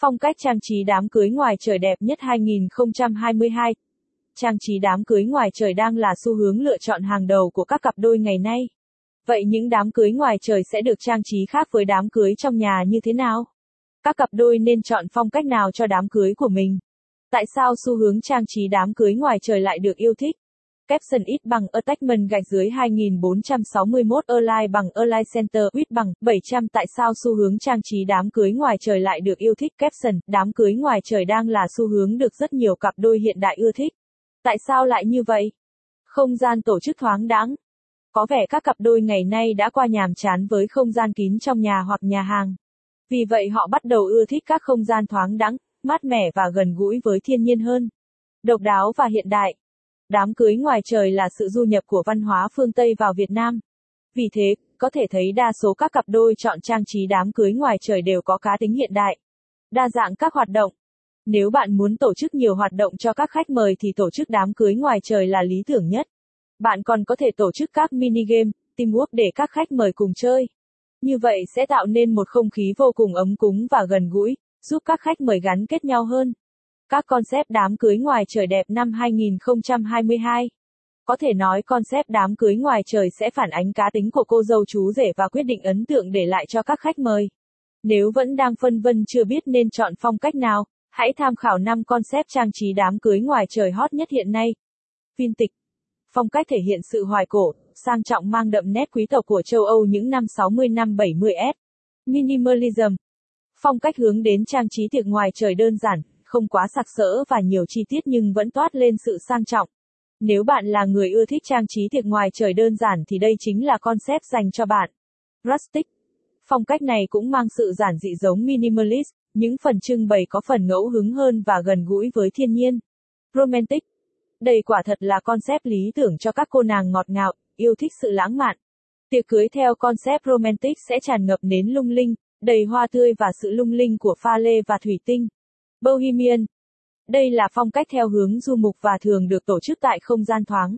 Phong cách trang trí đám cưới ngoài trời đẹp nhất 2022. Trang trí đám cưới ngoài trời đang là xu hướng lựa chọn hàng đầu của các cặp đôi ngày nay. Vậy những đám cưới ngoài trời sẽ được trang trí khác với đám cưới trong nhà như thế nào? Các cặp đôi nên chọn phong cách nào cho đám cưới của mình? Tại sao xu hướng trang trí đám cưới ngoài trời lại được yêu thích? Caption ít bằng Attachment gạch dưới 2461 Align bằng Align Center ít bằng 700 Tại sao xu hướng trang trí đám cưới ngoài trời lại được yêu thích Caption đám cưới ngoài trời đang là xu hướng được rất nhiều cặp đôi hiện đại ưa thích. Tại sao lại như vậy? Không gian tổ chức thoáng đãng. Có vẻ các cặp đôi ngày nay đã qua nhàm chán với không gian kín trong nhà hoặc nhà hàng. Vì vậy họ bắt đầu ưa thích các không gian thoáng đãng, mát mẻ và gần gũi với thiên nhiên hơn. Độc đáo và hiện đại. Đám cưới ngoài trời là sự du nhập của văn hóa phương Tây vào Việt Nam. Vì thế, có thể thấy đa số các cặp đôi chọn trang trí đám cưới ngoài trời đều có cá tính hiện đại. Đa dạng các hoạt động. Nếu bạn muốn tổ chức nhiều hoạt động cho các khách mời thì tổ chức đám cưới ngoài trời là lý tưởng nhất. Bạn còn có thể tổ chức các mini game, teamwork để các khách mời cùng chơi. Như vậy sẽ tạo nên một không khí vô cùng ấm cúng và gần gũi, giúp các khách mời gắn kết nhau hơn. Các concept đám cưới ngoài trời đẹp năm 2022. Có thể nói concept đám cưới ngoài trời sẽ phản ánh cá tính của cô dâu chú rể và quyết định ấn tượng để lại cho các khách mời. Nếu vẫn đang phân vân chưa biết nên chọn phong cách nào, hãy tham khảo 5 concept trang trí đám cưới ngoài trời hot nhất hiện nay. Vintage. Phong cách thể hiện sự hoài cổ, sang trọng mang đậm nét quý tộc của châu Âu những năm 60 năm 70s. Minimalism. Phong cách hướng đến trang trí tiệc ngoài trời đơn giản, không quá sặc sỡ và nhiều chi tiết nhưng vẫn toát lên sự sang trọng. Nếu bạn là người ưa thích trang trí tiệc ngoài trời đơn giản thì đây chính là concept dành cho bạn. Rustic. Phong cách này cũng mang sự giản dị giống minimalist, những phần trưng bày có phần ngẫu hứng hơn và gần gũi với thiên nhiên. Romantic. Đây quả thật là concept lý tưởng cho các cô nàng ngọt ngào, yêu thích sự lãng mạn. Tiệc cưới theo concept romantic sẽ tràn ngập nến lung linh, đầy hoa tươi và sự lung linh của pha lê và thủy tinh. Bohemian. Đây là phong cách theo hướng du mục và thường được tổ chức tại không gian thoáng.